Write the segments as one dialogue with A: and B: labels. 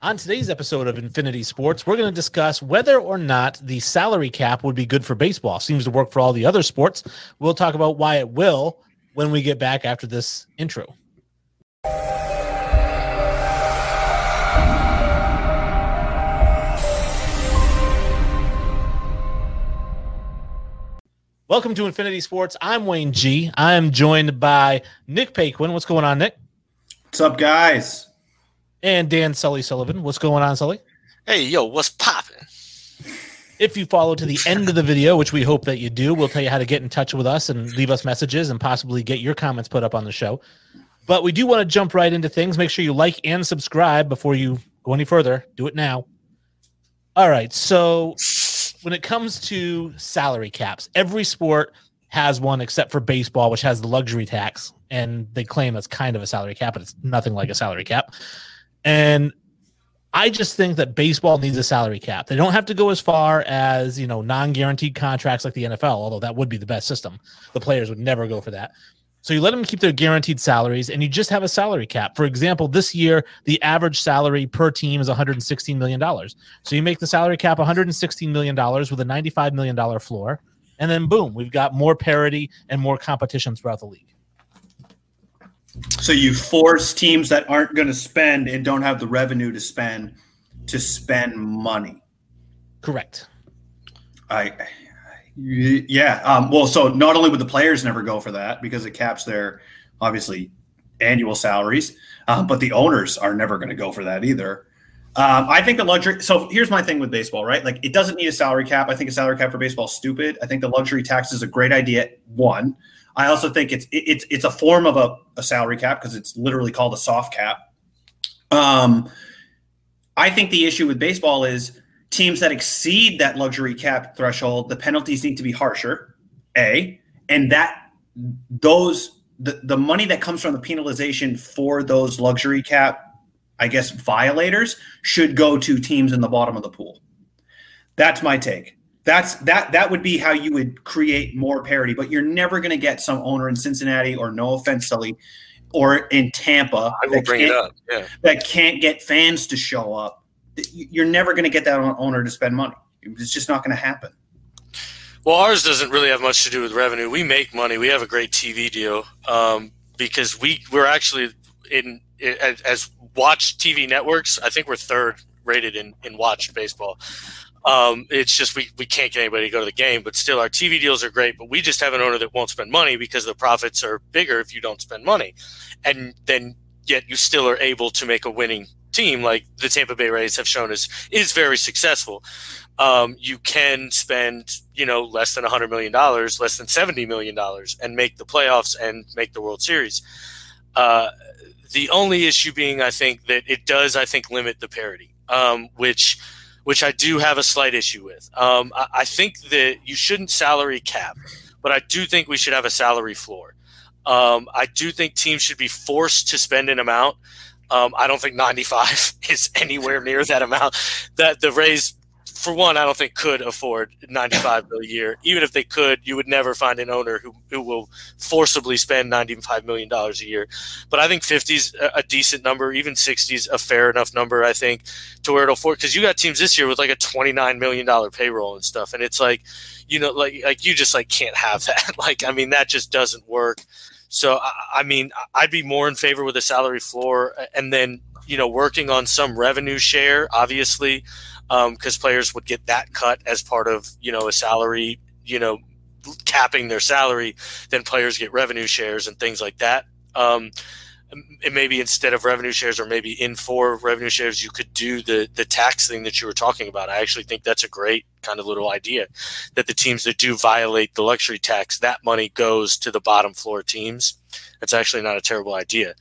A: On today's episode of Infinity Sports, we're going to discuss whether or not the salary cap would be good for baseball. Seems to work for all the other sports. We'll talk about why it will when we get back after this intro. Welcome to Infinity Sports. I'm Wayne G. I'm joined by Nick Paquin. What's going on, Nick?
B: What's up, guys?
A: And Dan Sully Sullivan. What's going on, Sully?
C: Hey, yo, what's popping?
A: If you follow to the end of the video, which we hope that you do, we'll tell you how to get in touch with us and leave us messages and possibly get your comments put up on the show. But we do want to jump right into things. Make sure you like and subscribe before you go any further. Do it now. All right. So, when it comes to salary caps, every sport has one except for baseball, which has the luxury tax. And they claim that's kind of a salary cap, but it's nothing like a salary cap. And I just think that baseball needs a salary cap. They don't have to go as far as, you know, non-guaranteed contracts like the NFL, although that would be the best system. The players would never go for that. So you let them keep their guaranteed salaries and you just have a salary cap. For example, this year the average salary per team is 116 million dollars. So you make the salary cap 116 million dollars with a 95 million dollar floor and then boom, we've got more parity and more competition throughout the league.
B: So you force teams that aren't going to spend and don't have the revenue to spend to spend money.
A: Correct.
B: I, yeah. Um, well, so not only would the players never go for that because it caps their obviously annual salaries, um, but the owners are never going to go for that either. Um, I think the luxury. So here's my thing with baseball, right? Like it doesn't need a salary cap. I think a salary cap for baseball is stupid. I think the luxury tax is a great idea. One, I also think it's it's it's a form of a, a salary cap because it's literally called a soft cap. Um, I think the issue with baseball is teams that exceed that luxury cap threshold, the penalties need to be harsher. A and that those the, the money that comes from the penalization for those luxury cap, I guess, violators should go to teams in the bottom of the pool. That's my take. That's that that would be how you would create more parity, but you're never going to get some owner in Cincinnati or no offense, Sully, or in Tampa
C: I will bring it up. Yeah.
B: that can't get fans to show up. You're never going to get that owner to spend money. It's just not going to happen.
C: Well, ours doesn't really have much to do with revenue. We make money. We have a great TV deal um, because we we're actually in, in as watch TV networks. I think we're third rated in in watched baseball. Um, it's just we, we can't get anybody to go to the game, but still our TV deals are great. But we just have an owner that won't spend money because the profits are bigger if you don't spend money, and then yet you still are able to make a winning team like the Tampa Bay Rays have shown is is very successful. Um, you can spend you know less than 100 million dollars, less than 70 million dollars, and make the playoffs and make the World Series. Uh, the only issue being, I think that it does, I think, limit the parity, um, which which I do have a slight issue with. Um, I, I, think that you shouldn't salary cap, but I do think we should have a salary floor. Um, I do think teams should be forced to spend an amount. Um, I don't think 95 is anywhere near that amount that the Rays for one, I don't think could afford 95 a year. Even if they could, you would never find an owner who, who will forcibly spend 95 million dollars a year. But I think 50 is a, decent number. Even 60 is a fair enough number. I think to where it'll afford because you got teams this year with like a 29 million dollar payroll and stuff, and it's like, you know, like like you just like can't have that. like I mean, that just doesn't work. So I mean, I'd be more in favor with a salary floor, and then you know, working on some revenue share, obviously because um, players would get that cut as part of you know a salary, you know, capping their salary. Then players get revenue shares and things like that. Um, and maybe instead of revenue shares or maybe in for revenue shares you could do the the tax thing that you were talking about i actually think that's a great kind of little idea that the teams that do violate the luxury tax that money goes to the bottom floor teams that's actually not a terrible idea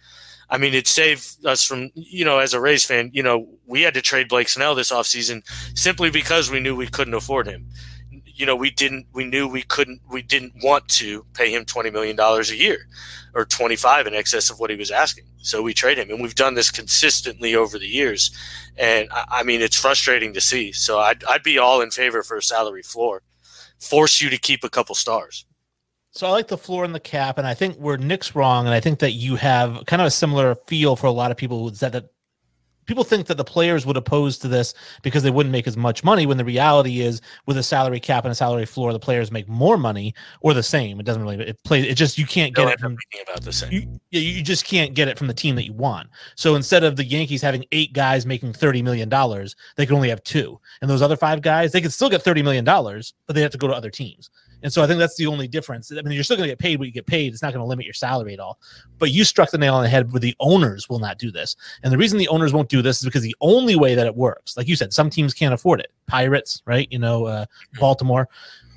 C: I mean, it saved us from, you know, as a Rays fan, you know, we had to trade Blake Snell this offseason simply because we knew we couldn't afford him. You know, we didn't, we knew we couldn't, we didn't want to pay him $20 million a year or 25 in excess of what he was asking. So we trade him. And we've done this consistently over the years. And I, I mean, it's frustrating to see. So I'd, I'd be all in favor for a salary floor, force you to keep a couple stars.
A: So I like the floor and the cap, and I think where Nick's wrong, and I think that you have kind of a similar feel for a lot of people who said that people think that the players would oppose to this because they wouldn't make as much money when the reality is with a salary cap and a salary floor the players make more money or the same. It doesn't really it plays it just you can't get
C: They'll
A: it from
C: about the same.
A: you, yeah, you just can't get it from the team that you want. So instead of the yankees having eight guys making 30 million dollars they can only have two. And those other five guys they can still get 30 million dollars but they have to go to other teams and so I think that's the only difference. I mean, you're still going to get paid what you get paid. It's not going to limit your salary at all. But you struck the nail on the head where the owners will not do this. And the reason the owners won't do this is because the only way that it works, like you said, some teams can't afford it. Pirates, right? You know, uh, Baltimore.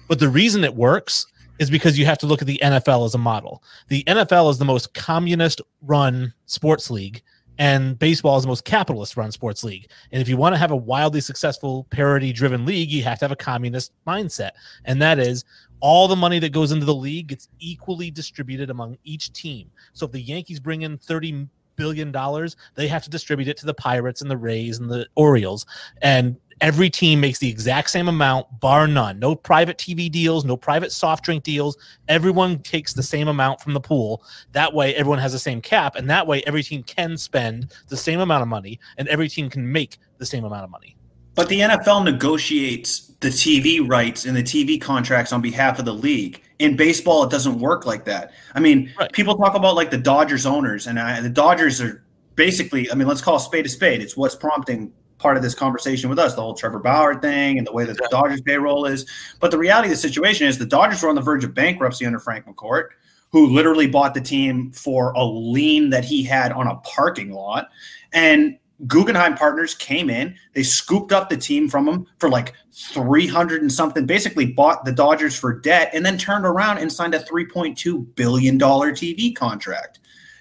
A: But the reason it works is because you have to look at the NFL as a model. The NFL is the most communist run sports league and baseball is the most capitalist run sports league. And if you want to have a wildly successful parity driven league, you have to have a communist mindset. And that is all the money that goes into the league gets equally distributed among each team. So if the Yankees bring in 30 billion dollars, they have to distribute it to the Pirates and the Rays and the Orioles. And every team makes the exact same amount, bar none. No private TV deals, no private soft drink deals. Everyone takes the same amount from the pool. That way, everyone has the same cap, and that way, every team can spend the same amount of money, and every team can make the same amount of money.
B: But the NFL negotiates the TV rights and the TV contracts on behalf of the league. In baseball, it doesn't work like that. I mean,
A: Right.
B: people talk about like the Dodgers owners, and I, the Dodgers are basically, I mean, let's call a spade a spade. It's what's prompting part of this conversation with us, the whole Trevor Bauer thing and the way that the Dodgers payroll is. But the reality of the situation is the Dodgers were on the verge of bankruptcy under Frank McCourt, who literally bought the team for a lien that he had on a parking lot. And Guggenheim Partners came in, they scooped up the team from him for like 300 and something, basically bought the Dodgers for debt, and then turned around and signed a $3.2 billion TV contract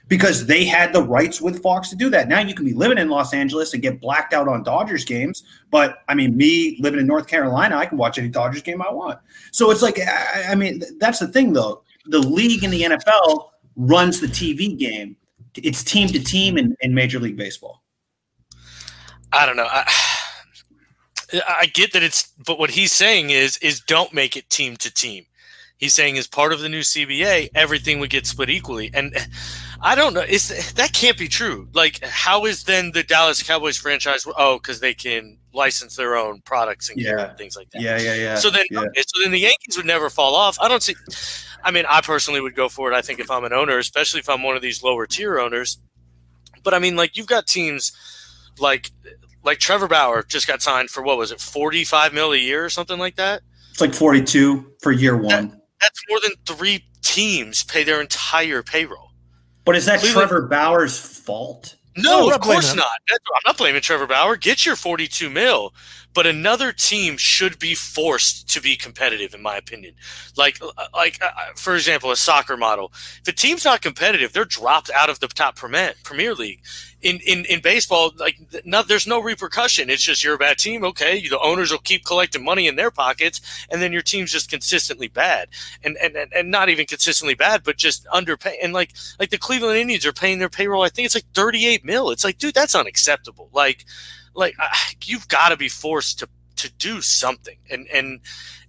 B: because they had the rights with Fox to do that. Now you can be living in Los Angeles and get blacked out on Dodgers games. But I mean, me living in North Carolina, I can watch any Dodgers game I want. So it's like, I, I mean, that's the thing though. The league in the NFL runs the TV game. It's team to team in, in Major League Baseball.
C: I don't know. I, I get that it's, but what he's saying is, is don't make it team to team. He's saying as part of the new CBA, everything would get split equally, and I don't know. Is that can't be true? Like, how is then the Dallas Cowboys franchise? Oh, because they can license their own products and
B: Yeah.
C: things like that.
B: Yeah, yeah, yeah.
C: So then,
B: yeah.
C: okay, so then the Yankees would never fall off. I don't see. I mean, I personally would go for it. I think if I'm an owner, especially if I'm one of these lower tier owners. But I mean, like you've got teams like like Trevor Bauer just got signed for what was it, 45 mil a year or something like that.
B: it's like 42 for year one.
C: That's more than three teams pay their entire payroll.
B: But is that
C: Cleveland-
B: Trevor Bauer's fault?
C: No,
A: we're
C: of course not. That's- I'm not blaming Trevor Bauer. Get your 42 mil, but another team should be forced to be competitive, in my opinion. Like, like uh, for example, a soccer model. If a team's not competitive, they're dropped out of the top Premier Premier League. In in in baseball, like no, there's no repercussion. It's just you're a bad team. Okay, the owners will keep collecting money in their pockets, and then your team's just consistently bad, and and and, and not even consistently bad, but just underpay. And like like the Cleveland Indians are paying their payroll. I think it's like 38 mil. It's like, dude, that's unacceptable. Like, like uh, you've got to be forced to to do something and and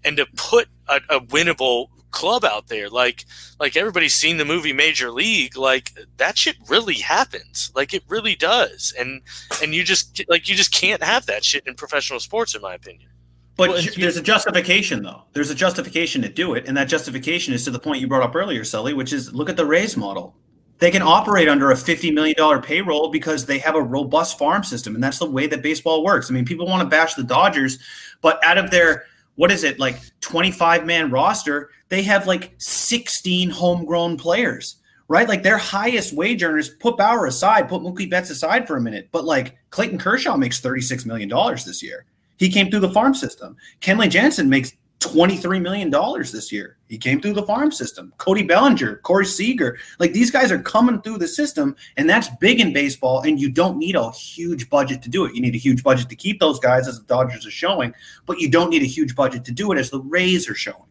C: and to put a, a winnable club out there. Like like everybody's seen the movie Major League. Like that shit really happens. Like it really does. And and you just like you just can't have that shit in professional sports, in my opinion.
B: But
A: Well, and
B: ju-
A: to-
B: there's a justification, though. There's a justification to do it, and that justification is to the point you brought up earlier, Sully, which is look at the Rays model. They can operate under a fifty million dollar payroll because they have a robust farm system, and that's the way that baseball works. I mean, people want to bash the Dodgers, but out of their what is it like twenty five man roster, they have like sixteen homegrown players. Right, like their highest wage earners. Put Bauer aside, put Mookie Betts aside for a minute, but like Clayton Kershaw makes thirty six million dollars this year. He came through the farm system. Kenley Jansen makes $23 million this year. He came through the farm system. Cody Bellinger, Corey Seager, like these guys are coming through the system, and that's big in baseball. And you don't need a huge budget to do it. You need a huge budget to keep those guys, as the Dodgers are showing, but you don't need a huge budget to do it, as the Rays are showing.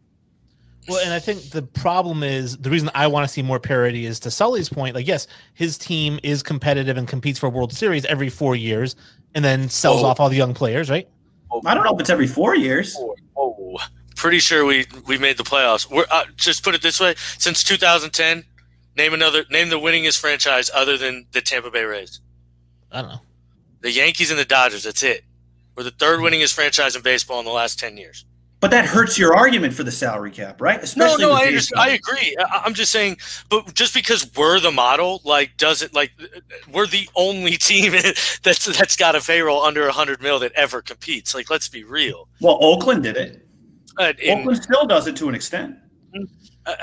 A: Well, and I think the problem is the reason I want to see more parity is to Sully's point. Like, yes, his team is competitive and competes for a World Series every four years, and then sells
C: Oh.
A: off all the young players, right?
B: I don't know if it's every four years.
C: Oh, oh. Pretty sure we we made the playoffs. We're uh, just put it this way: since 2010, name another name the winningest franchise other than the Tampa Bay Rays.
A: I don't know.
C: The Yankees and the Dodgers. That's it. We're the third winningest franchise in baseball in the last ten years.
B: But that hurts your argument for the salary cap, right?
C: Especially no, no, I understand. I agree. I'm just saying, but just because we're the model, like, does it like we're the only team that's that's got a payroll under 100 mil that ever competes? Like, let's be real.
B: Well, Oakland did it. Uh, in, Oakland still does it to an extent. Uh,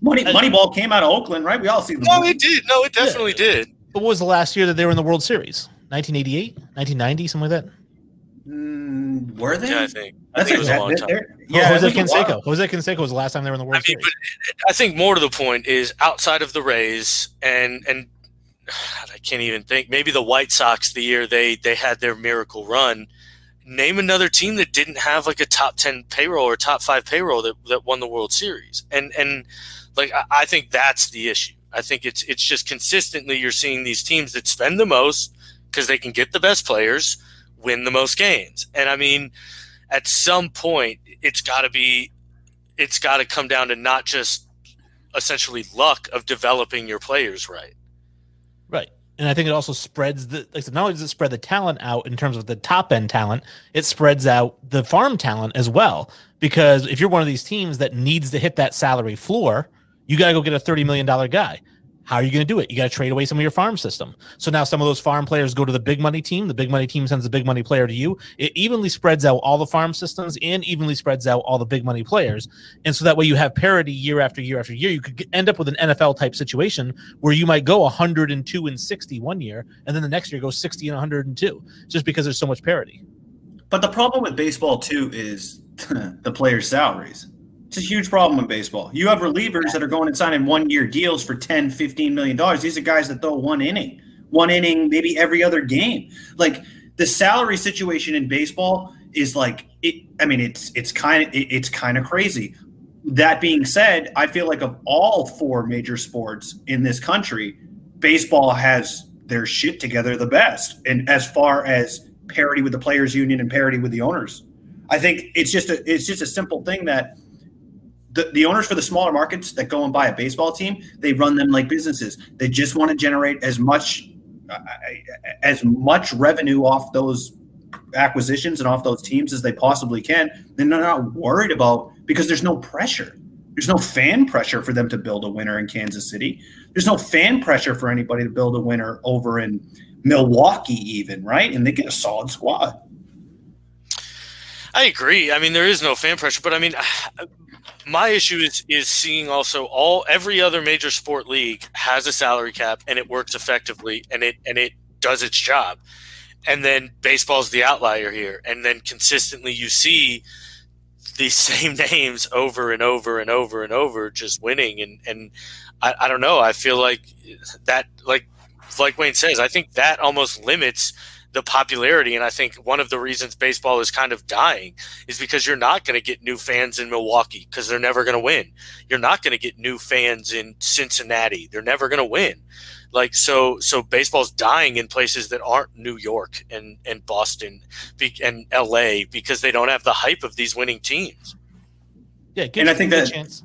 B: Money Moneyball came out of Oakland, right? We all see.
C: No, movie. it did. No, it definitely yeah. did.
A: But what was the last year that they were in the World Series? 1988, 1990, something like that.
B: Mm, were they?
C: Yeah, I think. I think it was a long time.
A: Yeah, Jose Canseco. Jose Canseco was the last time they were in the World I mean, Series.
C: I think more to the point is outside of the Rays and and I can't even think. Maybe the White Sox the year they they had their miracle run. Name another team that didn't have like a top ten payroll or top five payroll that, that won the World Series. And and like I, I think that's the issue. I think it's it's just consistently you're seeing these teams that spend the most because they can get the best players, win the most games. And I mean, at some point, it's got to be, it's got to come down to not just essentially luck of developing your players right.
A: And I think it also spreads the like not only does it spread the talent out in terms of the top end talent, it spreads out the farm talent as well. Because if you're one of these teams that needs to hit that salary floor, you got to go get a $30 million guy. How are you going to do it? You got to trade away some of your farm system. So now some of those farm players go to the big money team. The big money team sends a big money player to you. It evenly spreads out all the farm systems and evenly spreads out all the big money players. And so that way you have parity year after year after year. You could end up with an NFL type situation where you might go 102 and 60 one year, and then the next year go 60 and 102, just because there's so much parity.
B: But the problem with baseball too is the players' salaries. It's a huge problem in baseball. You have relievers that are going and signing one year deals for 10, 15 million dollars. These are guys that throw one inning, one inning, maybe every other game. Like the salary situation in baseball is like it, I mean, it's it's kind of it, it's kind of crazy. That being said, I feel like of all four major sports in this country, baseball has their shit together the best. And as far as parity with the players union and parity with the owners. I think it's just a it's just a simple thing that the, the owners for the smaller markets that go and buy a baseball team, they run them like businesses. They just want to generate as much uh, as much revenue off those acquisitions and off those teams as they possibly can. Then they're not worried about because there's no pressure. There's no fan pressure for them to build a winner in Kansas City. There's no fan pressure for anybody to build a winner over in Milwaukee, even right? And they get a solid squad.
C: I agree. I mean, there is no fan pressure, but I mean, my issue is is seeing also all every other major sport league has a salary cap and it works effectively and it and it does its job. And then baseball's the outlier here. And then consistently you see these same names over and over and over and over just winning and and I, I don't know. I feel like that like like Wayne says, I think that almost limits the popularity. And I think one of the reasons baseball is kind of dying is because you're not going to get new fans in Milwaukee because they're never going to win. You're not going to get new fans in Cincinnati. They're never going to win. Like so, so baseball's dying in places that aren't New York and and Boston and L.A. because they don't have the hype of these winning teams.
A: Yeah, and I think that chance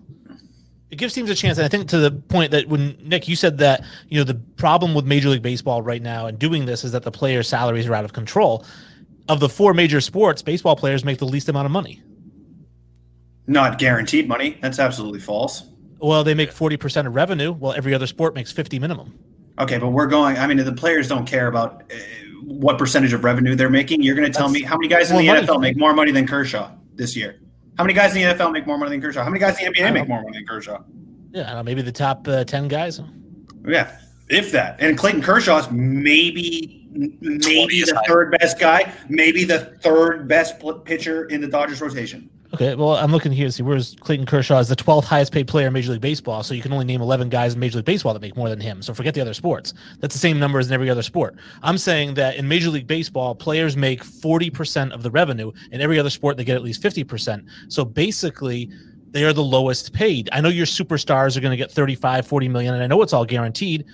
A: it gives teams a chance. And I think to the point that when Nick, you said that, you know, the problem with Major League Baseball right now and doing this is that the players' salaries are out of control. Of the four major sports, baseball players make the least amount of money.
B: Not guaranteed money. That's absolutely false.
A: Well, they make 40% of revenue, while every other sport makes 50 minimum.
B: Okay, but we're going, I mean, the players don't care about uh, what percentage of revenue they're making. You're going to tell me how many guys in the money. NFL make more money than Kershaw this year? How many guys in the NFL make more money than Kershaw? How many guys in the NBA make more money than Kershaw?
A: Yeah, know, maybe the top uh, ten guys.
B: Yeah, if that. And Clayton Kershaw's maybe maybe the third best guy, maybe the third best pitcher in the Dodgers rotation.
A: Okay, well, I'm looking here to see where's Clayton Kershaw is the 12th highest paid player in Major League Baseball, so you can only name 11 guys in Major League Baseball that make more than him. So forget the other sports. That's the same number as in every other sport. I'm saying that in Major League Baseball, players make 40% of the revenue. In every other sport, they get at least 50%. So basically, they are the lowest paid. I know your superstars are going to get 35, 40 million, and I know it's all guaranteed,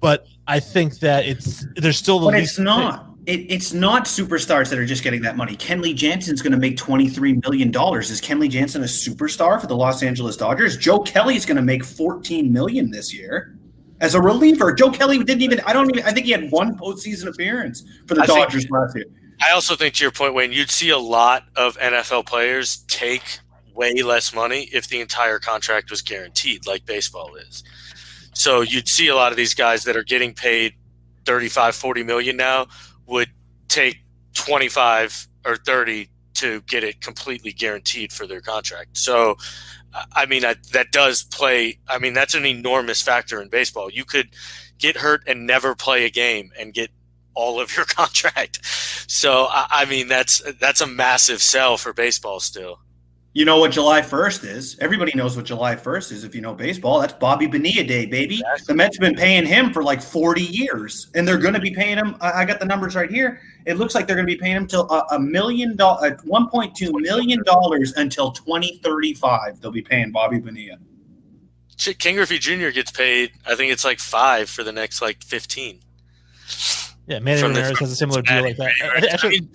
A: but I think that it's there's still the
B: But it's not. Paid it, it's not superstars that are just getting that money. Kenley Jansen's going to make $23 million. Is Kenley Jansen a superstar for the Los Angeles Dodgers? Joe Kelly's going to make 14 million this year. as a reliever. Joe Kelly didn't even. I don't even. I think he had one postseason appearance for the
C: I think-
B: Dodgers last year.
C: I also think to your point, Wayne, you'd see a lot of NFL players take way less money if the entire contract was guaranteed, like baseball is. So you'd see a lot of these guys that are getting paid 35, 40 million now would take 25 or 30 to get it completely guaranteed for their contract. So, I- mean, I, that does play. I mean, that's an enormous factor in baseball. You could get hurt and never play a game and get all of your contract. So I, I mean that's that's a massive sell for baseball still.
B: You know what July 1st is? Everybody knows what July 1st is if you know baseball. That's Bobby Bonilla Day, baby. The Mets have been paying him for like 40 years, and they're going to be paying him. I I got the numbers right here. It looks like they're going to be paying him till a, a million dollars, uh, 1.2 million dollars until 2035. They'll be paying Bobby Bonilla.
C: Shit, Ken Griffey Jr. gets paid. I think it's like five for the next like fifteen.
A: Yeah, Manny
C: From
A: Ramirez has a similar deal like that. I- I-
C: I mean,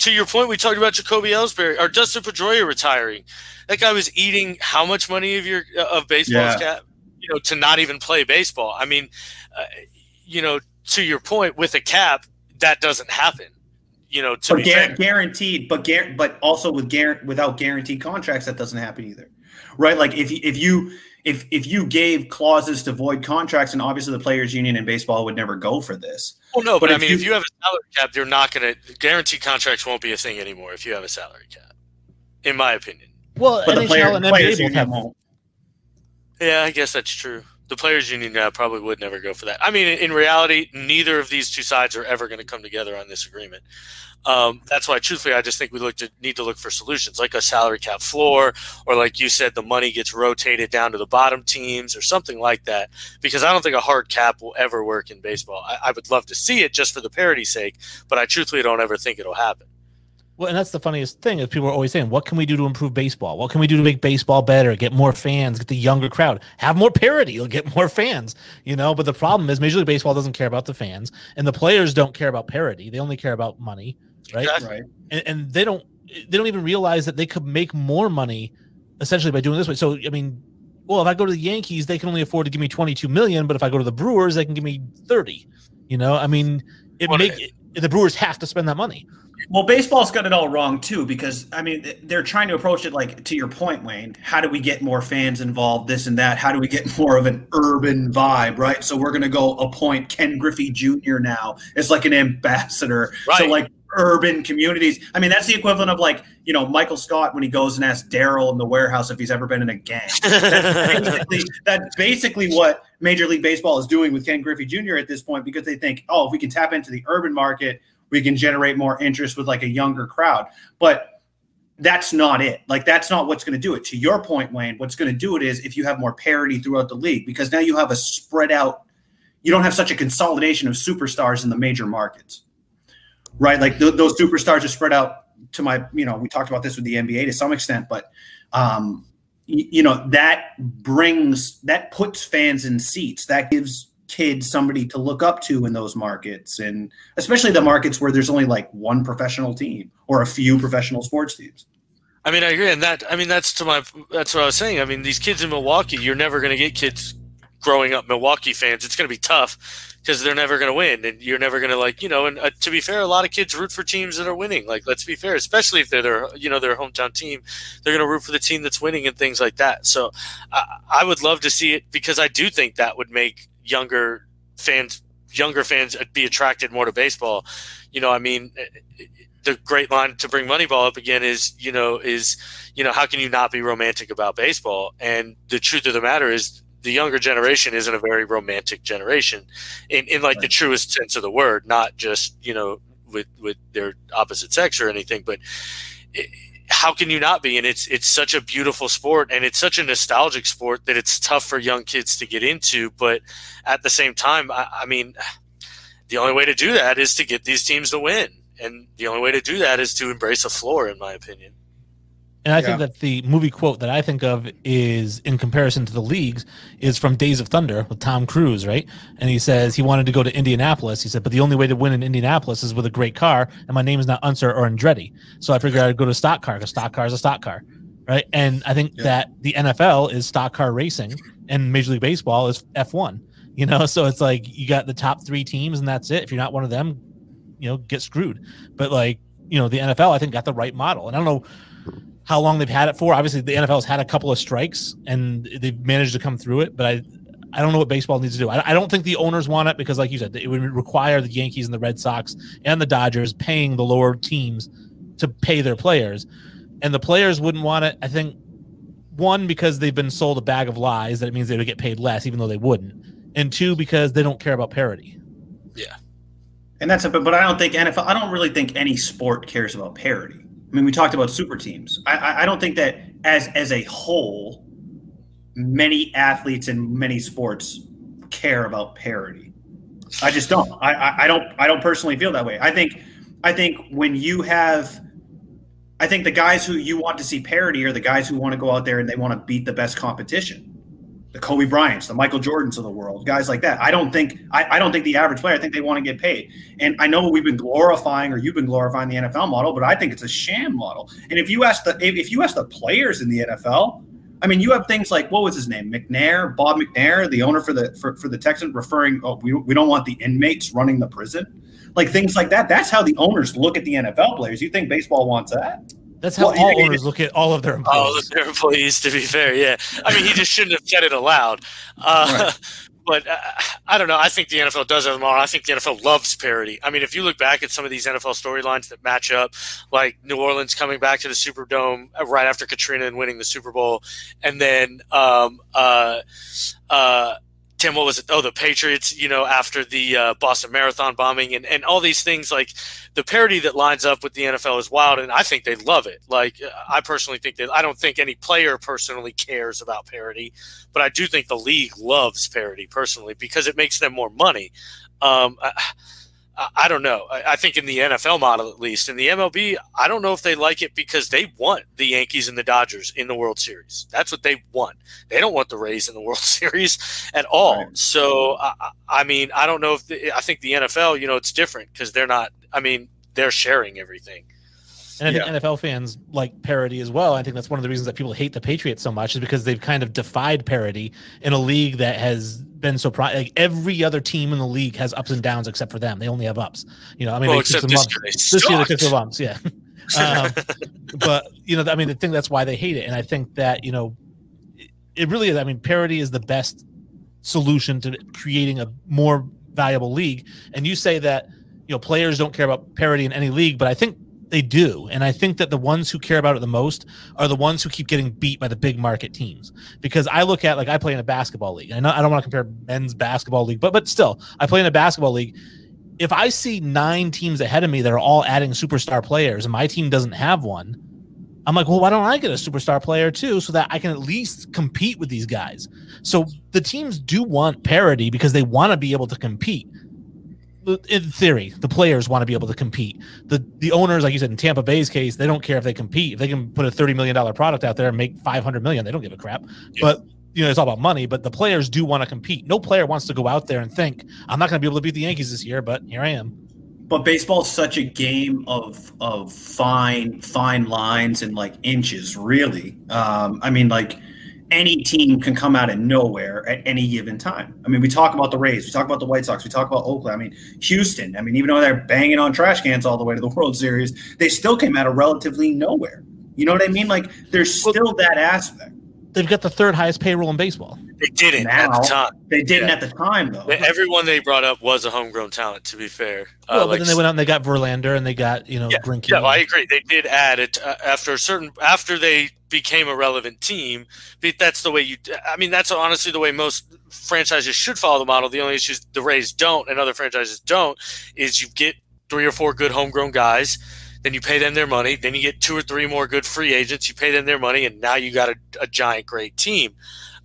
C: to your point, we talked about Jacoby Ellsbury or Dustin Pedroia retiring. That guy was eating how much money of your of baseball's
B: Yeah.
C: cap, you know, to not even play baseball. I mean, uh, you know, to your point, with a cap, that doesn't happen. You know, to
B: But
C: fair.
B: guaranteed, but guar- but also with guar- without guaranteed contracts, that doesn't happen either, right? Like if you, if you if if you gave clauses to void contracts, and obviously the players' union in baseball would never go for this.
C: Well, no,
B: But
C: but, I mean,
B: you-
C: if you have a salary cap, you're not going to guaranteed contracts won't be a thing anymore if you have a salary cap, in my opinion.
A: well,
B: But the
A: NHL
B: player,
A: and
B: players'
A: NBA both
B: union
A: have.
B: won't.
C: Yeah, I guess that's true. The players' union uh, probably would never go for that. I mean, in reality, neither of these two sides are ever going to come together on this agreement. Um, that's why, truthfully, I just think we look to need to look for solutions like a salary cap floor, or like you said, the money gets rotated down to the bottom teams, or something like that. Because I don't think a hard cap will ever work in baseball. I, I would love to see it just for the parity's sake, but I truthfully don't ever think it'll happen.
A: Well, and that's the funniest thing is people are always saying, "What can we do to improve baseball? What can we do to make baseball better? Get more fans, get the younger crowd, have more parity, you'll get more fans." You know, but the problem is Major League Baseball doesn't care about the fans, and the players don't care about parity. They only care about money, right?
C: Exactly.
B: Right.
A: And, and they don't they don't even realize that they could make more money essentially by doing this way. So, I mean, well, if I go to the Yankees, they can only afford to give me twenty two million, but if I go to the Brewers, they can give me thirty. You know, I mean, it
C: Well,
A: make the Brewers have to spend that money.
B: Well, baseball's got it all wrong too, because I mean they're trying to approach it like to your point, Wayne. How do we get more fans involved? This and that. How do we get more of an urban vibe, right? So we're going to go appoint Ken Griffey Jr. now as like an ambassador to
C: Right.
B: like urban communities. I mean, that's the equivalent of like you know Michael Scott when he goes and asks Daryl in the warehouse if he's ever been in a gang. That's basically, that's basically what Major League Baseball is doing with Ken Griffey Jr. at this point because they think, oh, if we can tap into the urban market, we can generate more interest with like a younger crowd. But that's not it. Like that's not what's going to do it. To your point, Wayne, what's going to do it is if you have more parity throughout the league because now you have a spread out. You don't have such a consolidation of superstars in the major markets, right? Like th- those superstars are spread out. To my, you know, we talked about this with the NBA to some extent, but um, y- you know that brings that puts fans in seats. That gives kids somebody to look up to in those markets, and especially the markets where there's only like one professional team or a few professional sports teams.
C: I mean, I agree, and that I mean that's to my that's what I was saying. I mean, these kids in Milwaukee, you're never going to get kids growing up Milwaukee fans. It's going to be tough because they're never going to win, and you're never going to like you know. And uh, to be fair, a lot of kids root for teams that are winning. Like, let's be fair, especially if they're their you know their hometown team, they're going to root for the team that's winning and things like that. So, I, I would love to see it because I do think that would make younger fans younger fans uh, be attracted more to baseball. You know, I mean, eh, eh, eh, the great line to bring Moneyball up again is, you know, is, you know, how can you not be romantic about baseball? And the truth of the matter is, the younger generation isn't a very romantic generation, in, in like the truest sense of the word, not just you know with with their opposite sex or anything, but. It, how can you not be? And it's it's such a beautiful sport, and it's such a nostalgic sport that it's tough for young kids to get into. But at the same time, I, I mean, the only way to do that is to get these teams to win, and the only way to do that is to embrace a floor, in my opinion.
A: And I
B: Yeah.
A: think that the movie quote that I think of is in comparison to the leagues is from Days of Thunder with Tom Cruise, right? And he says he wanted to go to Indianapolis. He said, but the only way to win in Indianapolis is with a great car, and my name is not Unser or Andretti. So I figured I'd go to stock car because stock car is a stock car, right? And I think
B: Yeah.
A: that the NFL is stock car racing, and Major League Baseball is F1. You know, so it's like you got the top three teams and that's it. If you're not one of them, you know, get screwed. But like, you know, the NFL, I think got the right model. And I don't know how long they've had it for. Obviously, the NFL has had a couple of strikes and they've managed to come through it. But I, I don't know what baseball needs to do. I, I, don't think the owners want it because, like you said, it would require the Yankees and the Red Sox and the Dodgers paying the lower teams to pay their players, and the players wouldn't want it. I think one because they've been sold a bag of lies that it means they would get paid less, even though they wouldn't, and two because they don't care about parity.
C: Yeah,
B: and that's a but I don't think NFL. I don't really think any sport cares about parity. I mean, we talked about super teams. I, I don't think that as as a whole many athletes in many sports care about parity. I just don't. I, I, I don't. I don't personally feel that way. I think. I think when you have, I think the guys who you want to see parity are the guys who want to go out there and they want to beat the best competition. The Kobe Bryants, the Michael Jordans of the world, guys like that. I don't think. I, I don't think the average player. I think they want to get paid. And I know we've been glorifying, or you've been glorifying the NFL model, but I think it's a sham model. And if you ask the if you ask the players in the NFL, I mean, you have things like what was his name, McNair, Bob McNair, the owner for the for, for the Texans, referring, oh, we, we don't want the inmates running the prison, like things like that. That's how the owners look at the NFL players. You think baseball wants that?
A: That's how well, all owners look at all of their employees.
C: All of their employees, to be fair, yeah. I mean, he just shouldn't have said it aloud. Uh, right. But uh, I don't know. I think the NFL does have them all. I think the NFL loves parity. I mean, if you look back at some of these NFL storylines that match up, like New Orleans coming back to the Superdome right after Katrina and winning the Super Bowl, and then um, uh, uh, Tim, what was it? Oh, the Patriots, you know, after the uh, Boston Marathon bombing and, and all these things, like the parity that lines up with the NFL is wild. And I think they love it. Like, I personally think that I don't think any player personally cares about parity, but I do think the league loves parity personally because it makes them more money. Um, I, I don't know. I think in the NFL model, at least in the MLB, I don't know if they like it because they want the Yankees and the Dodgers in the World Series. That's what they want. They don't want the Rays in the World Series at all. Right. So, I, I, mean, I don't know if the, I think the NFL, you know, it's different because they're not. I mean, they're sharing everything.
A: And I think yeah. NFL fans like parity as well. I think that's one of the reasons that people hate the Patriots so much is because they've kind of defied parity in a league that has been surprised. like every other team in the league has ups and downs except for them. They only have ups. You know, I mean,
C: well, except this year,
A: this year they took the bumps. Yeah. um, but you know, I mean, the thing that's why they hate it, and I think that you know, it really is. I mean, parity is the best solution to creating a more valuable league. And you say that you know players don't care about parity in any league, but I think they do. And I think that the ones who care about it the most are the ones who keep getting beat by the big market teams. Because I look at like I play in a basketball league. I know I don't want to compare men's basketball league, but but still, I play in a basketball league. If I see nine teams ahead of me that are all adding superstar players and my team doesn't have one, I'm like, well, why don't I get a superstar player too so that I can at least compete with these guys? So the teams do want parity because they want to be able to compete in theory, the players want to be able to compete. The the owners, like you said, in Tampa Bay's case, they don't care if they compete. If they can put a thirty million dollar product out there and make five hundred million, they don't give a crap. Yeah. But you know, it's all about money. But the players do want to compete. No player wants to go out there and think, "I'm not going to be able to beat the Yankees this year," but here I am.
B: But baseball's such a game of of fine fine lines and like inches, really. Um, I mean, like any team can come out of nowhere at any given time. I mean, we talk about the Rays, we talk about the White Sox, we talk about Oakland. I mean, Houston. I mean, even though they're banging on trash cans all the way to the World Series, they still came out of relatively nowhere. You know what I mean? Like, there's still that aspect.
A: They've got the third highest payroll in baseball.
C: They didn't now, at the time.
B: They didn't yeah. at the time, though.
C: Everyone they brought up was a homegrown talent. To be fair,
A: uh, well, uh, but then they went out and they got Verlander and they got you know
C: yeah,
A: Greinke.
C: Yeah, well, I agree. They did add it uh, after a certain after they became a relevant team. But that's the way you. I mean, that's honestly the way most franchises should follow the model. The only issue the Rays don't, and other franchises don't, is you get three or four good homegrown guys. Then you pay them their money. Then you get two or three more good free agents. You pay them their money, and now you got a, a giant, great team.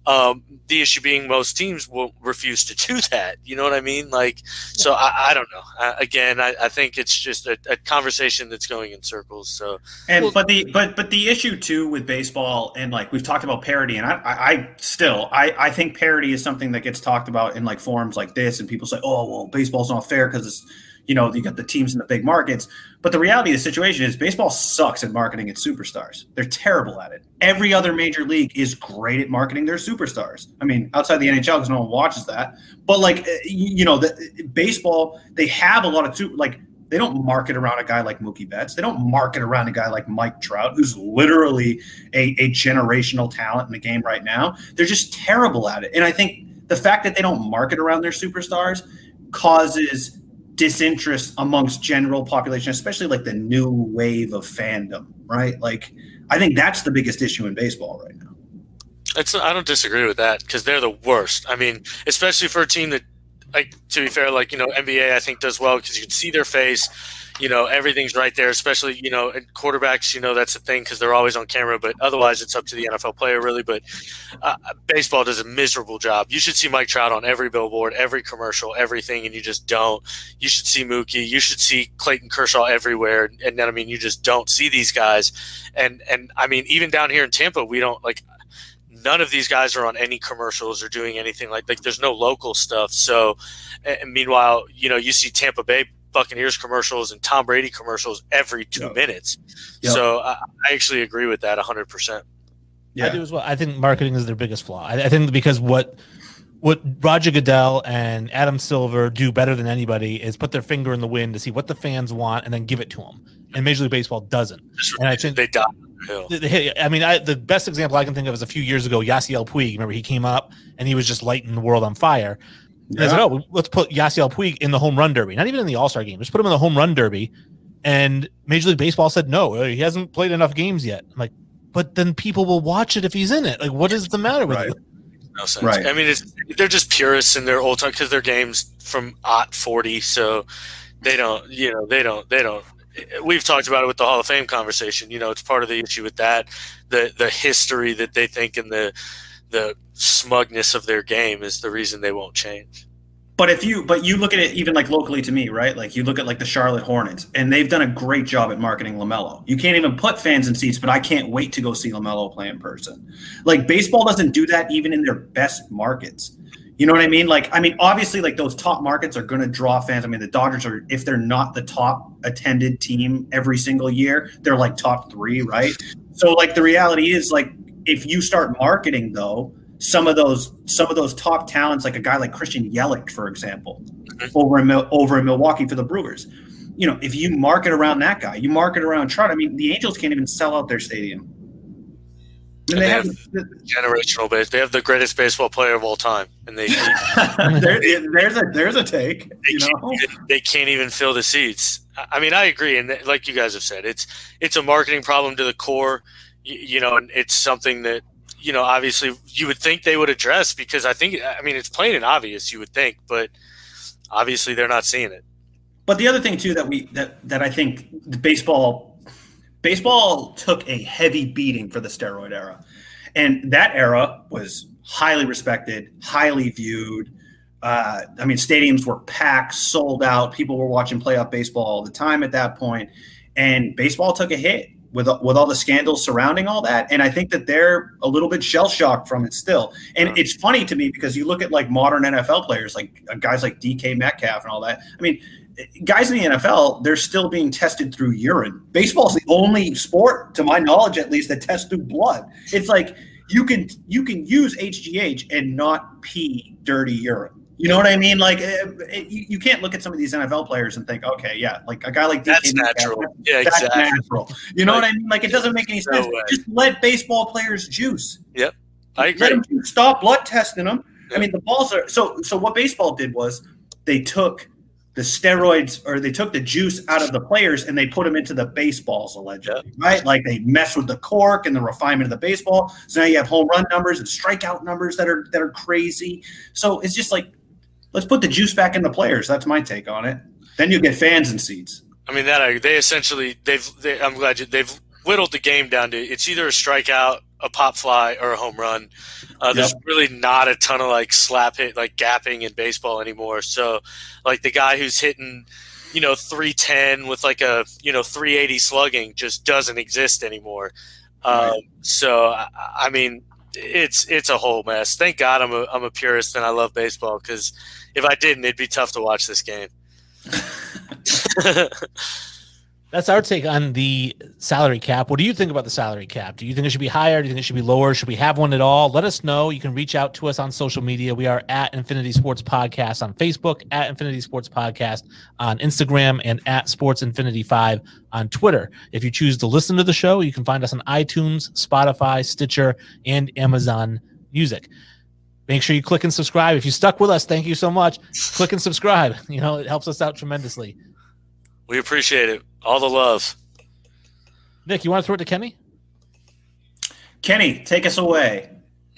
C: Um, the issue being most teams will refuse to do that. You know what I mean? Like, so I, I don't know. I, again, I, I, think it's just a, a, conversation that's going in circles. So,
B: and but the but but the issue too with baseball and like we've talked about parity, and I, I still I I think parity is something that gets talked about in like forums like this, and people say, oh well, baseball's not fair because it's you know, you got the teams in the big markets. But the reality of the situation is baseball sucks at marketing its superstars. They're terrible at it. Every other major league is great at marketing their superstars. I mean, outside the NHL, because no one watches that. But like, eh, you know, the baseball, they have a lot of like they don't market around a guy like Mookie Betts. They don't market around a guy like Mike Trout, who's literally a, a generational talent in the game right now. They're just terrible at it. And I think the fact that they don't market around their superstars causes disinterest amongst general population, especially like the new wave of fandom, right? Like, I think that's the biggest issue in baseball right now.
C: It's, I don't disagree with that because they're the worst. I mean, especially for a team that like to be fair, like you know, NBA I think does well because you can see their face. You know, everything's right there. Especially you know, and quarterbacks. You know, that's the thing because they're always on camera. But otherwise, it's up to the NFL player really. But uh, baseball does a miserable job. You should see Mike Trout on every billboard, every commercial, everything, and you just don't. You should see Mookie. You should see Clayton Kershaw everywhere. And then I mean, you just don't see these guys. And and I mean, even down here in Tampa, we don't like none of these guys are on any commercials or doing anything like like there's no local stuff. So, and meanwhile, you know, you see Tampa Bay Buccaneers commercials and Tom Brady commercials every two yep. minutes. Yep. So I, I, actually agree with that 100. percent
A: Yeah, I do as well. I think marketing is their biggest flaw. I, I think because what what Roger Goodell and Adam Silver do better than anybody is put their finger in the wind to see what the fans want and then give it to them. And Major League Baseball doesn't. And I think
C: they die.
A: I mean, I, the best example I can think of is a few years ago, Yasiel Puig. Remember, he came up and he was just lighting the world on fire. Yeah. I said, "Oh, let's put Yasiel Puig in the home run derby. Not even in the All Star game. Just put him in the home run derby." And Major League Baseball said, "No, uh, he hasn't played enough games yet." I'm like, "But then people will watch it if he's in it. Like, what is the matter with right. you?"
C: No sense. Right. I mean, they're just purists in their old time because their games from ot forty, so they don't, you know, they don't, they don't we've talked about it with the Hall of Fame conversation. You know, it's part of the issue with that. The the history that they think in the the smugness of their game is the reason they won't change.
B: But if you but you look at it even like locally to me, right? Like you look at like the Charlotte Hornets, and they've done a great job at marketing LaMelo. You can't even put fans in seats, but I can't wait to go see LaMelo play in person. Like baseball doesn't do that even in their best markets. You know what I mean? Like, I mean, obviously, like those top markets are going to draw fans. I mean, the Dodgers are, if they're not the top attended team every single year, they're like top three, right? So, like, the reality is, like, if you start marketing though, some of those some of those top talents, like a guy like Christian Yelich, for example, mm-hmm. over in over in Milwaukee for the Brewers, you know, if you market around that guy, you market around Trout. I mean, the Angels can't even sell out their stadium.
C: And, they, have, have generational base. They have the greatest baseball player of all time, and they
B: there, there's a there's a take.
C: They, you know? can't, they can't even fill the seats. I mean, I agree, and like you guys have said, it's it's a marketing problem to the core. You, know, and it's something that you know obviously you would think they would address because I think I mean it's plain and obvious you would think, but obviously they're not seeing it.
B: But the other thing too that we that that I think baseball baseball took a heavy beating for the steroid era. And that era was highly respected, highly viewed. Uh, I mean, stadiums were packed, sold out. People were watching playoff baseball all the time at that point, and baseball took a hit with with all the scandals surrounding all that. And I think that they're a little bit shell shocked from it still. And it's funny to me because you look at like modern NFL players, like uh, guys like DK Metcalf and all that. I mean, guys in the NFL, they're still being tested through urine. Baseball is the only sport, to my knowledge at least, that tests through blood. It's like you can you can use HGH and not pee dirty urine. You know what I mean? Like uh, you, you, can't look at some of these NFL players and think, okay, yeah, like a guy like DK
C: that's natural. yeah, that's exactly. natural.
B: You know like, what I mean? Like it doesn't make any sense. No Just let baseball players juice.
C: Yep, I agree.
B: Let them stop blood testing them. Yep. I mean, the balls are so. So what baseball did was they took the steroids or they took the juice out of the players and they put them into the baseballs allegedly yeah. right like they mess with the cork and the refinement of the baseball so now you have home run numbers and strikeout numbers that are that are crazy so it's just like let's put the juice back in the players that's my take on it then you get fans and seats
C: i mean that they essentially they've they, i'm glad you, they've whittled the game down to it's either a strikeout a pop fly or a home run. Uh, there's yep. really not a ton of like slap hit, like gapping in baseball anymore. So, like the guy who's hitting, you know, 310 with like a, you know, 380 slugging just doesn't exist anymore. Right. Um, so, I, I, mean, it's it's a whole mess. Thank God I'm a, I'm a purist and I love baseball because if I didn't, it'd be tough to watch this game.
A: That's our take on the salary cap. What do you think about the salary cap? Do you think it should be higher? Do you think it should be lower? Should we have one at all? Let us know. You can reach out to us on social media. We are at Infinity Sports Podcast on Facebook, at Infinity Sports Podcast on Instagram, and at Sports Infinity 5 on Twitter. If you choose to listen to the show, you can find us on iTunes, Spotify, Stitcher, and Amazon Music. Make sure you click and subscribe. If you stuck with us, thank you so much. Click and subscribe. You know, it helps us out tremendously.
C: We appreciate it. All the love.
A: Nick, you want to throw it to Kenny?
B: Kenny, take us away.